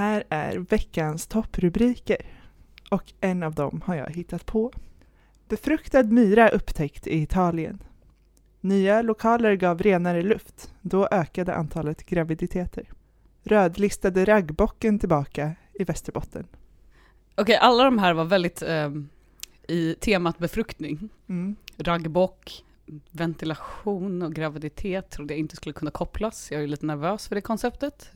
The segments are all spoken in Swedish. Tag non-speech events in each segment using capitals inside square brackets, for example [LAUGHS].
Här är veckans topprubriker. Och en av dem har jag hittat på. Befruktad myra upptäckt i Italien. Nya lokaler gav renare luft. Då ökade antalet graviditeter. Rödlistade raggbocken tillbaka i Västerbotten. Okej, alla de här var väldigt ehm, i temat befruktning. Mm. Raggbock, ventilation och graviditet trodde jag inte skulle kunna kopplas. Jag är lite nervös för det konceptet.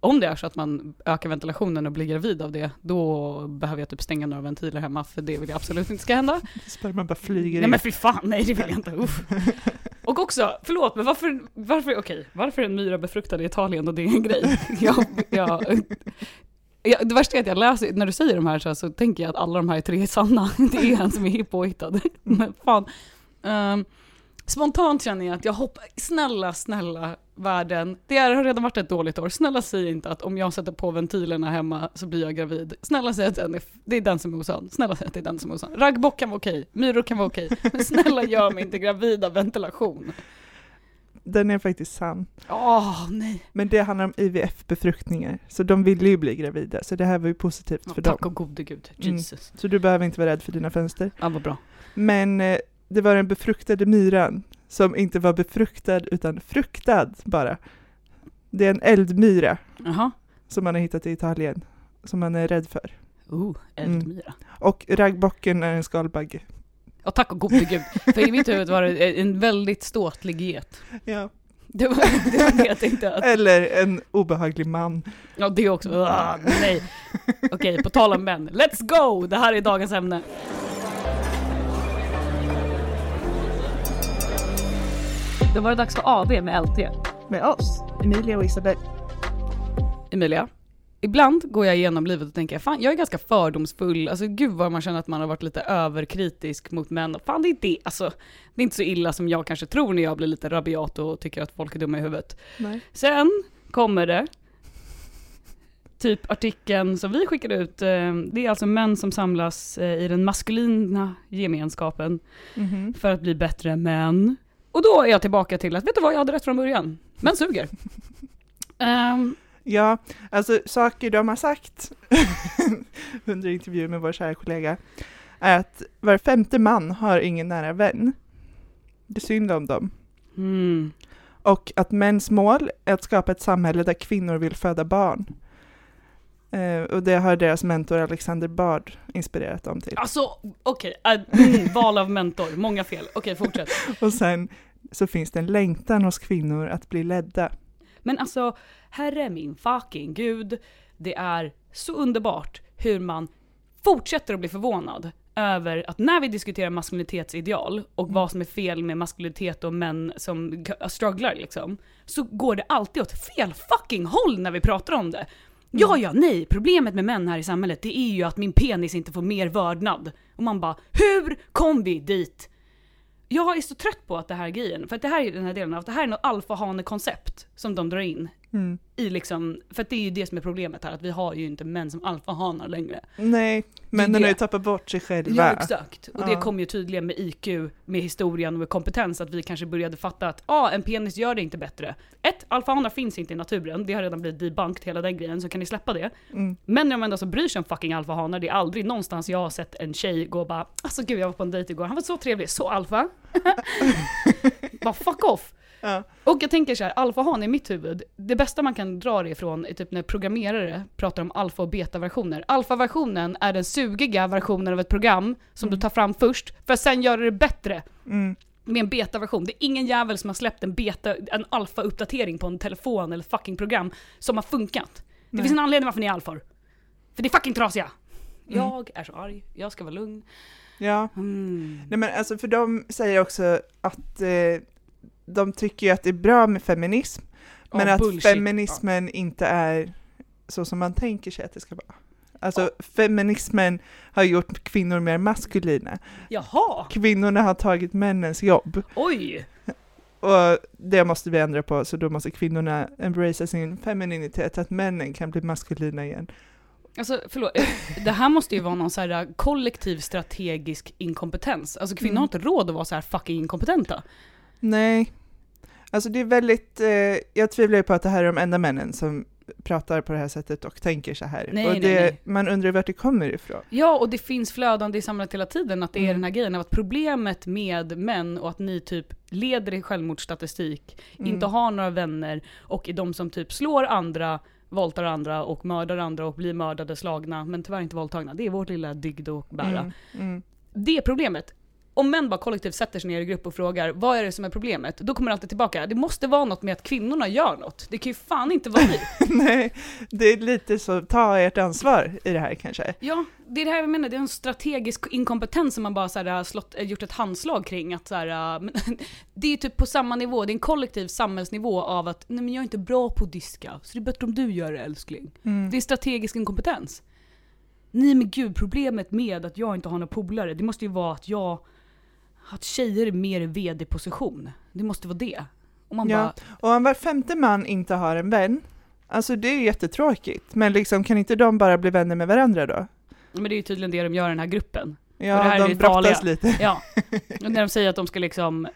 Om det är så att man ökar ventilationen och blir gravid av det, då behöver jag typ stänga några ventiler hemma, för det vill jag absolut inte ska hända. [LAUGHS] Sperman bara flyger Nej in. men fy fan, nej det vill jag inte. Uff. [LAUGHS] Och också, förlåt, men varför, varför, okej, varför är en myra befruktad i Italien och det är en grej? [LAUGHS] Jag, jag, jag, det värsta är att jag läser, när du säger de här så, så tänker jag att alla de här tre är sanna. Det är en som är påhittad. Men fan. Ehm, spontant känner jag att jag hoppas, snälla, snälla världen, det har redan varit ett dåligt år. Snälla säg inte att om jag sätter på ventilerna hemma så blir jag gravid. Snälla säg att den är, det är den som är osann. Snälla säg att det är den som är osann. Raggbock kan vara okej, myror kan vara okej, men snälla gör mig inte gravid av ventilation. Den är faktiskt sann. Åh, nej. Men det handlar om IVF-befruktningar, så de ville ju bli gravida, så det här var ju positivt Ja, för tack dem. och gode gud. Mm. Jesus. Så du behöver inte vara rädd för dina fönster. Ja, vad bra. Men eh, det var den befruktade myran som inte var befruktad utan fruktad bara. Det är en eldmyra Jaha. som man har hittat i Italien, som man är rädd för. Oh, eldmyra. Och raggbocken är en skalbagge. Ja, tack och gode gud. För i mitt huvud var det en väldigt ståtlig get. Ja. Det var det, var jag tänkte att, Eller en obehaglig man. ja det också, ah, nej. Okej, på tal om män, let's go! Det här är dagens ämne. Då var det dags för AV med LT. Med oss, Emilia och Isabel. Emilia, ibland går jag igenom livet och tänker, fan jag är ganska fördomsfull, alltså gud vad man känner att man har varit lite överkritisk mot män. Och Fan det är det, alltså det är inte så illa som jag kanske tror när jag blir lite rabiat och tycker att folk är dumma i huvudet. Nej. Sen kommer det, typ artikeln som vi skickade ut, eh, det är alltså män som samlas eh, i den maskulina gemenskapen Mhm. för att bli bättre män. Och då är jag tillbaka till att, vet du vad, jag hade rätt från början. Män suger. [LAUGHS] Ehm, Ja, alltså saker de har sagt [LAUGHS] under intervjuer med vår kära kollega är att var femte man har ingen nära vän. Det är synd om dem. mm. Och att mäns mål är att skapa ett samhälle där kvinnor vill föda barn. Eh, och det har deras mentor Alexander Bard inspirerat dem till. Alltså, okej, äh, mm, val av mentor, många fel. Okej, fortsätt. [LAUGHS] Och sen så finns det en längtan hos kvinnor att bli ledda. Men alltså, herre min fucking gud, det är så underbart hur man fortsätter att bli förvånad över att när vi diskuterar maskulinitetsideal och vad som är fel med maskulinitet och män som strugglar liksom, så går det alltid åt fel fucking håll när vi pratar om det. Mm. Ja, ja, nej, problemet med män här i samhället det är ju att min penis inte får mer vördnad. Och man bara, hur kom vi dit? Jag är så trött på att det här grejen, för att det här är den här delen av att det här är något alfahane-koncept som de drar in Mm. i liksom, för att det är ju det som är problemet här, att vi har ju inte män som alfahanar längre. Nej, männen det. har ju tappat bort sig själva. Ja exakt, och det Ja. kom ju tydligen med IQ, med historien och med kompetens, att vi kanske började fatta att ah, en penis gör det inte bättre. Ett, alfahanar finns inte i naturen, det har redan blivit debunked hela den grejen, så kan ni släppa det. Mm. Men de enda som bryr sig om fucking alfahanar, det är aldrig någonstans jag har sett en tjej gå och bara Alltså gud jag var på en dejt igår, han var så trevlig, så alfa. [LAUGHS] bara fuck off. Ja. Och jag tänker så här, alfahan i mitt huvud, det bästa man kan dra det ifrån är typ när programmerare pratar om alfa och beta-versioner. Alfa-versionen är den sugiga versionen av ett program som du tar fram först, för att sen göra det bättre Mm. med en beta-version. Det är ingen jävel som har släppt en beta, en alfa-uppdatering på en telefon eller fucking program som har funkat. Det Nej. finns en anledning varför ni är alfar. För det är fucking trasiga. Mm. Jag är så arg, jag ska vara lugn. Ja. Mm. Nej men alltså för de säger också att eh, de tycker ju att det är bra med feminism, men Ja, att bullshit. feminismen inte är så som man tänker sig att det ska vara. Alltså feminismen har gjort kvinnor mer maskulina. Jaha, Kvinnorna har tagit männens jobb oj! och det måste vi ändra på, så då måste kvinnorna embracea sin femininitet, att männen kan bli maskulina igen. Alltså förlåt, eh, det här måste ju vara någon så här eh, kollektiv strategisk inkompetens. Alltså kvinnor Mm. har inte råd att vara så här fucking inkompetenta. Nej, alltså det är väldigt, eh, jag tvivlar ju på att det här är de enda männen som pratar på det här sättet och tänker så här. Nej, och nej, det, nej. Man undrar vart det kommer ifrån. Ja, och det finns flödande i samhället hela tiden, att det är Mm. den här grejen av att problemet med män och att ni typ leder i självmordsstatistik, Mm. inte har några vänner och är de som typ slår andra, våldtar andra och mördar andra och blir mördade, slagna, men tyvärr inte våldtagna. Det är vårt lilla dygd att bära. Mm. Mm. Det är problemet. Om män bara kollektivt sätter sig ner i grupp och frågar vad är det som är problemet? Då kommer det alltid tillbaka. Det måste vara något med att kvinnorna gör något. Det kan ju fan inte vara vi. [LAUGHS] Nej, det är lite så, ta ert ansvar i det här kanske. Ja, det är det här jag menar, det är en strategisk inkompetens som man bara så här, har slått, äh, gjort ett handslag kring. Att så här, men, [LAUGHS] det är typ på samma nivå, det är en kollektiv samhällsnivå av att nej men jag är inte bra på att diska, så det är bättre om du gör det älskling. Mm. Det är strategisk inkompetens. Nej men gud, problemet med att jag inte har några polare, det måste ju vara att jag, att tjejer är mer i vd-position. Det måste vara det. Och man Ja. bara, Och om var femte man inte har en vän, alltså det är jättetråkigt, men liksom kan inte de bara bli vänner med varandra då? men det är ju tydligen det de gör i den här gruppen. Och det Ja, här är de det brottas farliga. lite. Ja, [LAUGHS] och när de säger att de ska liksom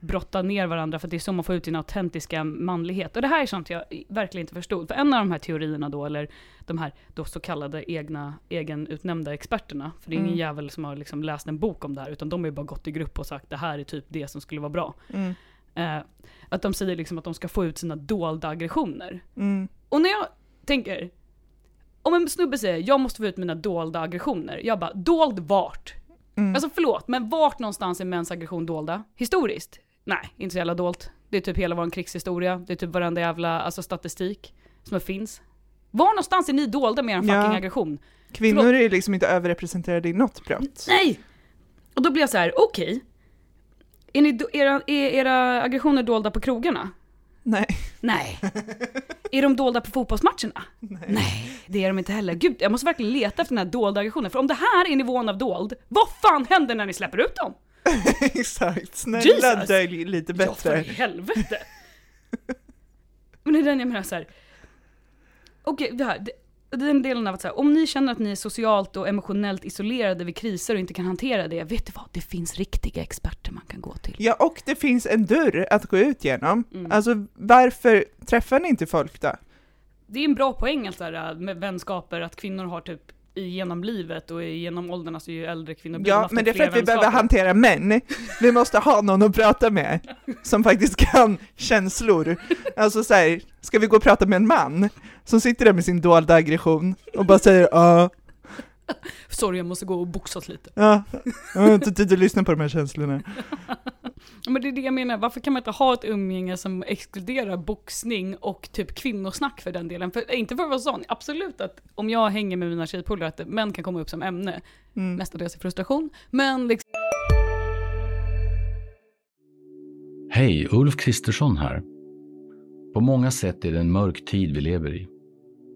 brotta ner varandra för det är så man får ut sin autentiska manlighet. Och det här är sånt jag verkligen inte förstod. För en av de här teorierna då, eller de här då så kallade egna, egenutnämnda experterna, för det är ingen Mm. jävel som har liksom läst en bok om det här, utan de har ju bara gått i grupp och sagt det här är typ det som skulle vara bra. Mm. Eh, att de säger liksom att de ska få ut sina dolda aggressioner. Mm. Och när jag tänker, om en snubbe säger jag måste få ut mina dolda aggressioner, jag bara dold vart? Mm. Alltså förlåt, men vart någonstans är mäns aggression dolda? Historiskt? Nej, inte så jävla dolt. Det är typ hela vår krigshistoria, det är typ varenda jävla alltså, statistik som finns. Var någonstans är ni dolda med er fucking Ja. aggression? Kvinnor förlåt. är liksom inte överrepresenterade i något brott. Nej! Och då blir jag så här: okej. Är ni do- era, är era aggressioner dolda på krogarna? Nej. Nej. [LAUGHS] är de dolda på fotbollsmatcherna? Nej. det är de inte heller. Gud, jag måste verkligen leta efter den här dolda aggressionen. För om det här är nivån av dold, vad fan händer när ni släpper ut dem? [LAUGHS] Exakt, snälla Jesus! dölj lite Ja, för bättre. i helvete! Men det är den jag menar så här. Okej, det här. Det, den delen av att så här, om ni känner att ni är socialt och emotionellt isolerade vid kriser och inte kan hantera det, vet du vad? Det finns riktiga experter man kan gå till. Ja, och det finns en dörr att gå ut genom. Mm. Alltså varför träffar ni inte folk då? Det är en bra poäng att så här, med vänskaper, att kvinnor har typ genom livet och genom åldern, alltså ju äldre kvinnor blir, Ja, men det är för att vi behöver vänskaper. hantera män. Vi måste ha någon att prata med som faktiskt kan känslor. Alltså så här, ska vi gå och prata med en man som sitter där med sin dolda aggression och bara säger ja, Sorry, jag måste gå och boxas lite. ja, jag har inte tid att lyssna på de här känslorna. [LAUGHS] Men det är det jag menar, varför kan man inte ha ett umgänge som exkluderar boxning och typ kvinnosnack för den delen? För, inte för att vara sån, absolut att om jag hänger med mina tjejpolare att män kan komma upp som ämne, Mm. mestadels i frustration, men liksom Hej, Ulf Kristersson här. På många sätt är det en mörk tid vi lever i.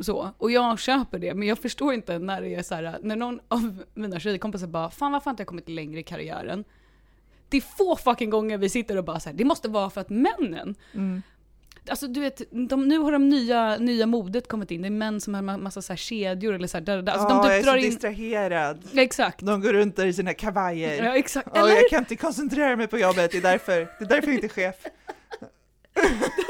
Så. Och jag köper det, men jag förstår inte när det är så här, när någon av mina tjejkompisar bara, fan varför har inte jag kommit längre i karriären? Det är få fucking gånger vi sitter och bara så här, det måste vara för att männen, Mm. Alltså du vet, de, nu har de nya, nya modet kommit in. Det är män som har massa så här kedjor eller så här, där, där. Alltså Ja, de jag är så in... distraherad. Ja, Exakt. De går runt där i sina kavajer. Ja, exakt. Ja, Eller jag kan inte koncentrera mig på jobbet, det är därför, det är därför jag inte är chef. [LAUGHS]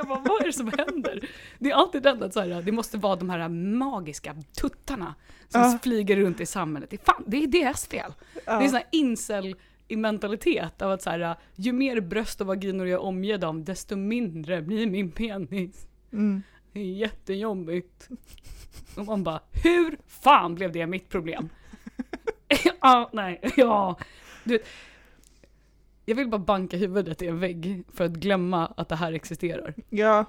jag bara, vad är det som händer? Det är alltid den att så här, det måste vara de här magiska tuttarna som Ja. flyger runt i samhället. Det är, fan, det är deras fel. Ja. Det är sån här incel i mentalitet av att så här, ju mer bröst och vaginor jag omger dem, desto mindre blir min penis. Mm. Det är jättejobbigt. Och man bara, hur fan blev det mitt problem? [LAUGHS] ja, nej, ja. Du vet, jag vill bara banka huvudet i en vägg för att glömma att det här existerar. Ja,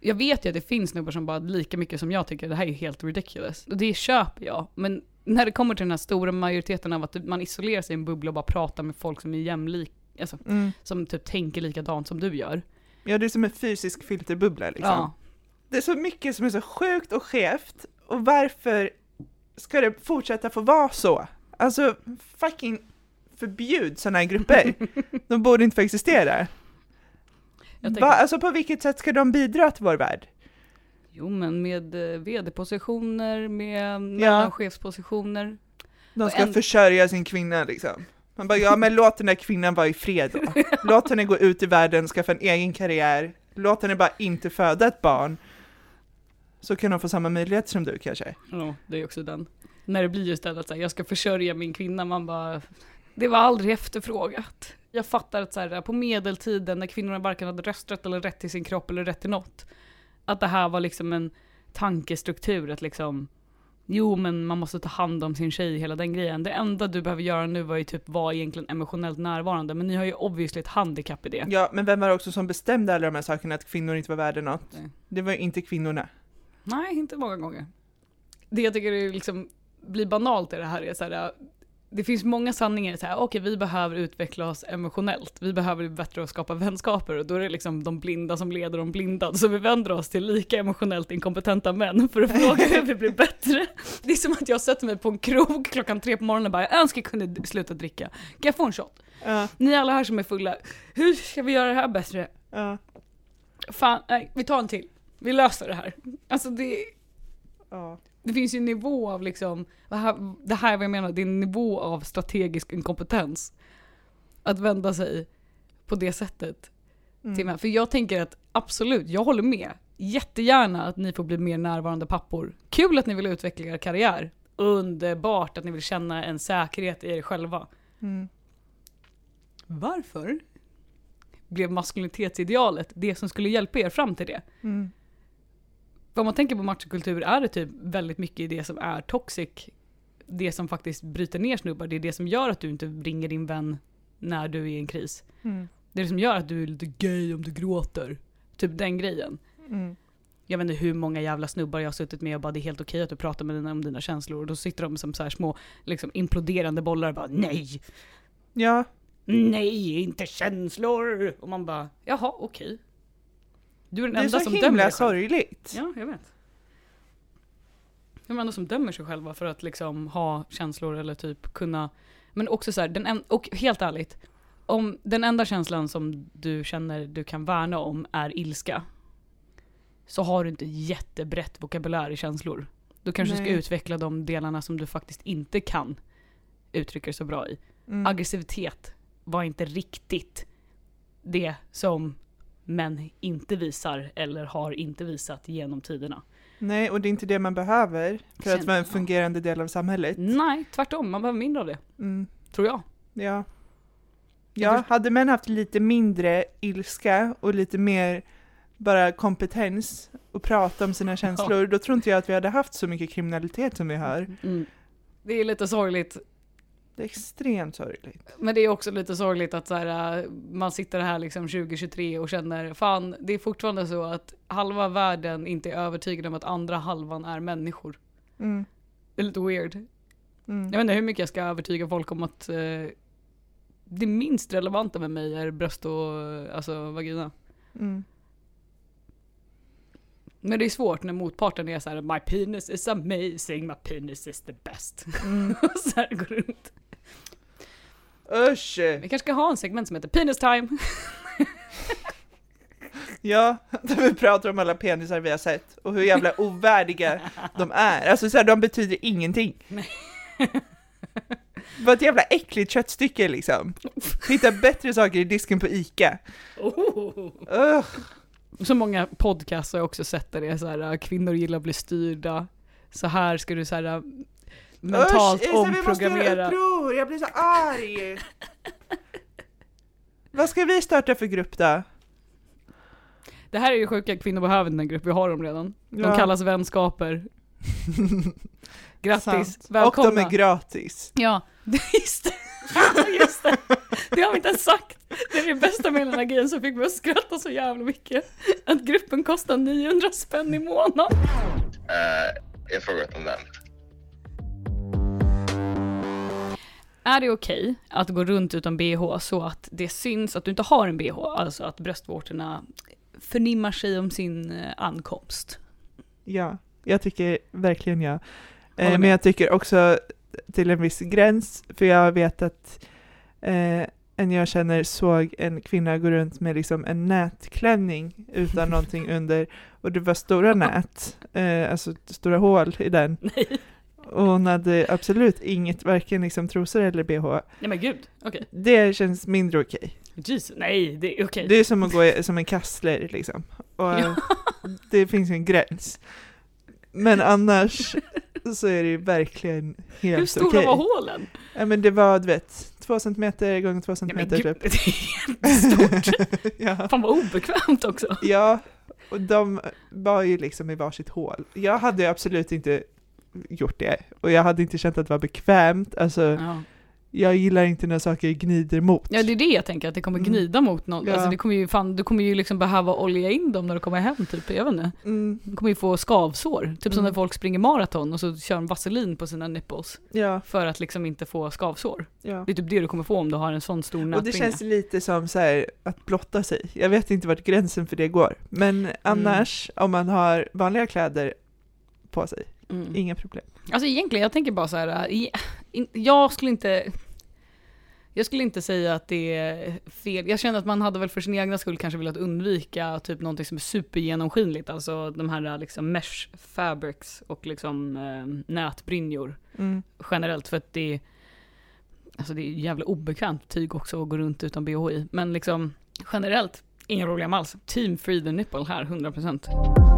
Jag vet ju att det finns snubbar som bara lika mycket som jag tycker det här är helt ridiculous. Och det köper jag. Men när det kommer till den här stora majoriteten av att man isolerar sig i en bubbla och bara pratar med folk som är jämlik, alltså, Mm. som typ tänker likadant som du gör. Ja, det är som en fysisk filterbubbla liksom. Ja. Det är så mycket som är så sjukt och skevt och varför ska det fortsätta få vara så? Alltså fucking förbjud sådana här grupper. [LAUGHS] De borde inte få existera. Tänker- Va? Alltså på vilket sätt ska de bidra till vår värld? Jo men med eh, vd-positioner, med mellanchefspositioner. De ska en- försörja sin kvinna liksom. Man bara, ja men låt den där kvinnan vara i fred då. [LAUGHS] Låt henne gå ut i världen, skaffa en egen karriär. Låt henne bara inte föda ett barn. Så kan de få samma möjligheter som du kanske. Ja, det är också den. När det blir just det att så här, jag ska försörja min kvinna, man bara, det var aldrig efterfrågat. Jag fattar att så här, på medeltiden när kvinnorna varken hade rösträtt eller rätt till sin kropp eller rätt till något, att det här var liksom en tankestruktur att liksom, jo men man måste ta hand om sin tjej, hela den grejen. Det enda du behöver göra nu var ju typ vara egentligen emotionellt närvarande, men ni har ju obviously ett handikapp i det. Ja, men vem var det också som bestämde alla de här sakerna, att kvinnor inte var värda något? Nej. Det var ju inte kvinnorna. Nej, inte många gånger. Det jag tycker är liksom, blir banalt i det här är så här, det finns många sanningar så här, okej vi behöver utveckla oss emotionellt, vi behöver bli bättre att skapa vänskaper och då är det liksom de blinda som leder de blinda, så vi vänder oss till lika emotionellt inkompetenta män för att fråga hur vi blir bättre. Det är som att jag sätter mig på en krog klockan tre på morgonen och bara, jag önskar jag kunde sluta dricka, kan jag få en shot? Ja, Ni alla här som är fulla, hur ska vi göra det här bättre? ja, Fan, nej, vi tar en till. Vi löser det här. Alltså det, ja. Det finns ju en nivå av liksom, det här, det här är vad jag menar, det är en nivå av strategisk inkompetens. Att vända sig på det sättet Mm. till. För jag tänker att absolut, jag håller med. Jättegärna att ni får bli mer närvarande pappor. Kul att ni vill utveckla er karriär. Underbart att ni vill känna en säkerhet i er själva. Mm. Varför blev maskulinitetsidealet det som skulle hjälpa er fram till det? Mm. Om man tänker på machokultur är det typ väldigt mycket det som är toxic. Det som faktiskt bryter ner snubbar. Det är det som gör att du inte ringer din vän när du är i en kris. Mm. Det är det som gör att du är lite gay om du gråter. Typ den grejen. Mm. Jag vet inte hur många jävla snubbar jag har suttit med och bara det är helt okej att du pratar med dina, om dina känslor. Och då sitter de som så här små liksom imploderande bollar och bara nej, Ja, nej, inte känslor. Och man bara jaha okej. Du är den det är enda så som dömer himla dig själv. sorgligt. Ja, jag vet. De enda som dömer sig själva för att liksom ha känslor eller typ kunna, men också så här, den en, och helt ärligt, om den enda känslan som du känner du kan värna om är ilska, så har du inte jättebrett vokabulär i känslor. Då kanske du Nej. ska utveckla de delarna som du faktiskt inte kan uttrycka dig så bra i. Mm. Aggressivitet var inte riktigt det som män inte visar eller har inte visat genom tiderna. Nej, och det är inte det man behöver för att vara en fungerande del av samhället. Nej, tvärtom. Man behöver mindre av det. Mm. Tror jag. Ja. Ja, hade män haft lite mindre ilska och lite mer bara kompetens att prata om sina känslor, då tror inte jag att vi hade haft så mycket kriminalitet som vi har. Mm. Det är lite sorgligt. Det är extremt sorgligt. Men det är också lite sorgligt att så här, äh, man sitter här liksom 2023 och känner fan, det är fortfarande så att halva världen inte är övertygad om att andra halvan är människor. Mm. Det är lite weird. Mm. Jag vet inte hur mycket jag ska övertyga folk om att eh, det minst relevanta med mig är bröst och eh, alltså vagina. Mm. Men det är svårt när motparten är så här: My penis is amazing, my penis is the best. Mm. [LAUGHS] Så här går runt. Usch! Vi kanske ska ha en segment som heter Penis time. [LAUGHS] Ja, där vi pratar om alla penisar vi har sett och hur jävla ovärdiga de är. Alltså så här, de betyder ingenting. [LAUGHS] Vad ett jävla äckligt köttstycke liksom. Hitta bättre saker i disken på ICA. Oh. Ugh. Så många podcasts har jag också sett där det är så här, kvinnor gillar att bli styrda. Så här ska du så här mentalt Usch, Isa, vi måste göra omprogrammera. uppror, jag blir så arg! Vad ska vi starta för grupp då? Det här är ju sjuka, kvinnor behöver den grupp, vi har dem redan. De Ja. kallas vänskaper. [LAUGHS] Grattis, Sant. Och välkomna. de är gratis. Ja, [LAUGHS] just det. just det. Det har vi inte ens sagt. Det är det bästa med den här grejen som fick mig att skratta så jävla mycket. Att gruppen kostar 900 spänn i månaden. Eh, jag frågar om den. Är det okej att gå runt utan bh så att det syns att du inte har en bh? Alltså att bröstvårtorna förnimmar sig om sin eh, ankomst. Ja, jag tycker verkligen ja. Eh, men jag tycker också till en viss gräns, för jag vet att eh, en jag känner såg en kvinna gå runt med liksom en nätklänning utan [LAUGHS] någonting under och det var stora [LAUGHS] nät, eh, alltså stora hål i den. Nej. Och hon hade absolut inget, varken liksom trosor eller bh. Nej men gud, okej. Det känns mindre okej. Jesus, nej, det är okej. Det är som att gå i- som en kassler liksom. Och [LAUGHS] det finns en gräns. Men [LAUGHS] annars så är det ju verkligen helt Hur stora okej. var hålen? Ja men det var du vet, två centimeter gånger två Nej men centimeter gud, typ. [LAUGHS] det är jättestort. ja. Fan vad obekvämt också. ja, och de var ju liksom i varsitt hål. Jag hade absolut inte gjort det. Och jag hade inte känt att det var bekvämt. Alltså, Ja. jag gillar inte när saker gnider mot. ja det är det jag tänker, att det kommer Mm. gnida mot någon. Ja. Alltså det kommer ju fan, du kommer ju liksom behöva olja in dem när du kommer hem typ, jag vet inte. Mm, Du kommer ju få skavsår. Typ som Mm. när folk springer maraton och så kör de vaselin på sina nipples. ja, För att liksom inte få skavsår. ja. Det är typ det du kommer få om du har en sån stor Och det nätbringa. känns lite som så här, att blotta sig. Jag vet inte vart gränsen för det går. Men annars, om man har vanliga kläder på sig, Mm. inga problem. Alltså egentligen, jag tänker bara så här, äh, jag skulle inte jag skulle inte säga att det är fel. Jag känner att man hade väl för sin egna skull kanske velat undvika typ någonting som är supergenomskinligt, alltså de här liksom mesh fabrics och liksom eh, nätbrynjor Mm. generellt för att det alltså det är jävla obekvämt tyg också att gå runt utan bh i. Men liksom generellt, inga problem alls. Team free the nipple här, 100%.